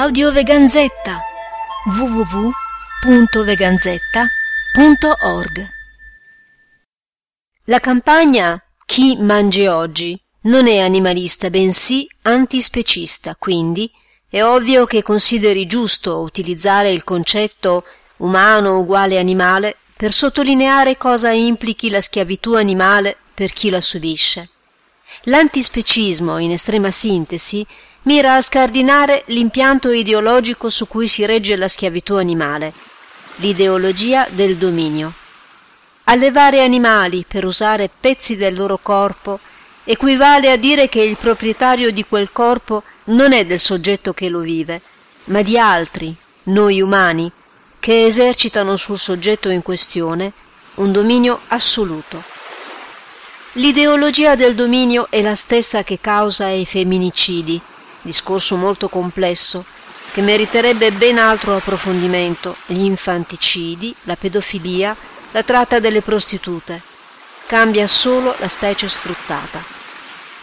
Audioveganzetta www.veganzetta.org La campagna Chi mangi oggi non è animalista bensì antispecista, quindi è ovvio che consideri giusto utilizzare il concetto umano uguale animale per sottolineare cosa implichi la schiavitù animale per chi la subisce. L'antispecismo, in estrema sintesi, mira a scardinare l'impianto ideologico su cui si regge la schiavitù animale, l'ideologia del dominio. Allevare animali per usare pezzi del loro corpo equivale a dire che il proprietario di quel corpo non è del soggetto che lo vive, ma di altri, noi umani, che esercitano sul soggetto in questione un dominio assoluto. L'ideologia del dominio è la stessa che causa i femminicidi, discorso molto complesso che meriterebbe ben altro approfondimento, gli infanticidi, la pedofilia, la tratta delle prostitute. Cambia solo la specie sfruttata.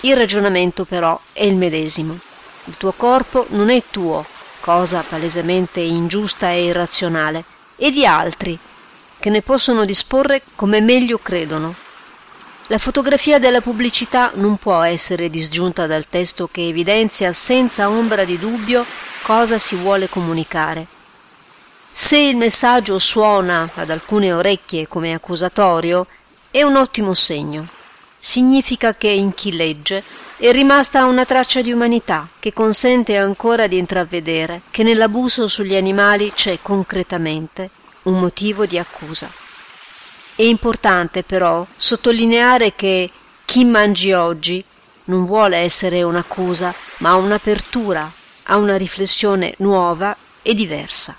Il ragionamento però è il medesimo. Il tuo corpo non è tuo, cosa palesemente ingiusta e irrazionale, è di altri, che ne possono disporre come meglio credono. La fotografia della pubblicità non può essere disgiunta dal testo che evidenzia senza ombra di dubbio cosa si vuole comunicare. Se il messaggio suona ad alcune orecchie come accusatorio, è un ottimo segno. Significa che in chi legge è rimasta una traccia di umanità che consente ancora di intravedere che nell'abuso sugli animali c'è concretamente un motivo di accusa. È importante però sottolineare che chi mangi oggi non vuole essere un'accusa, ma un'apertura a una riflessione nuova e diversa.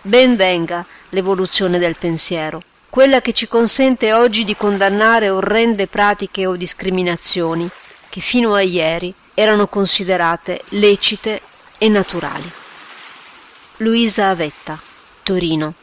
Ben venga l'evoluzione del pensiero, quella che ci consente oggi di condannare orrende pratiche o discriminazioni che fino a ieri erano considerate lecite e naturali. Luisa Avetta, Torino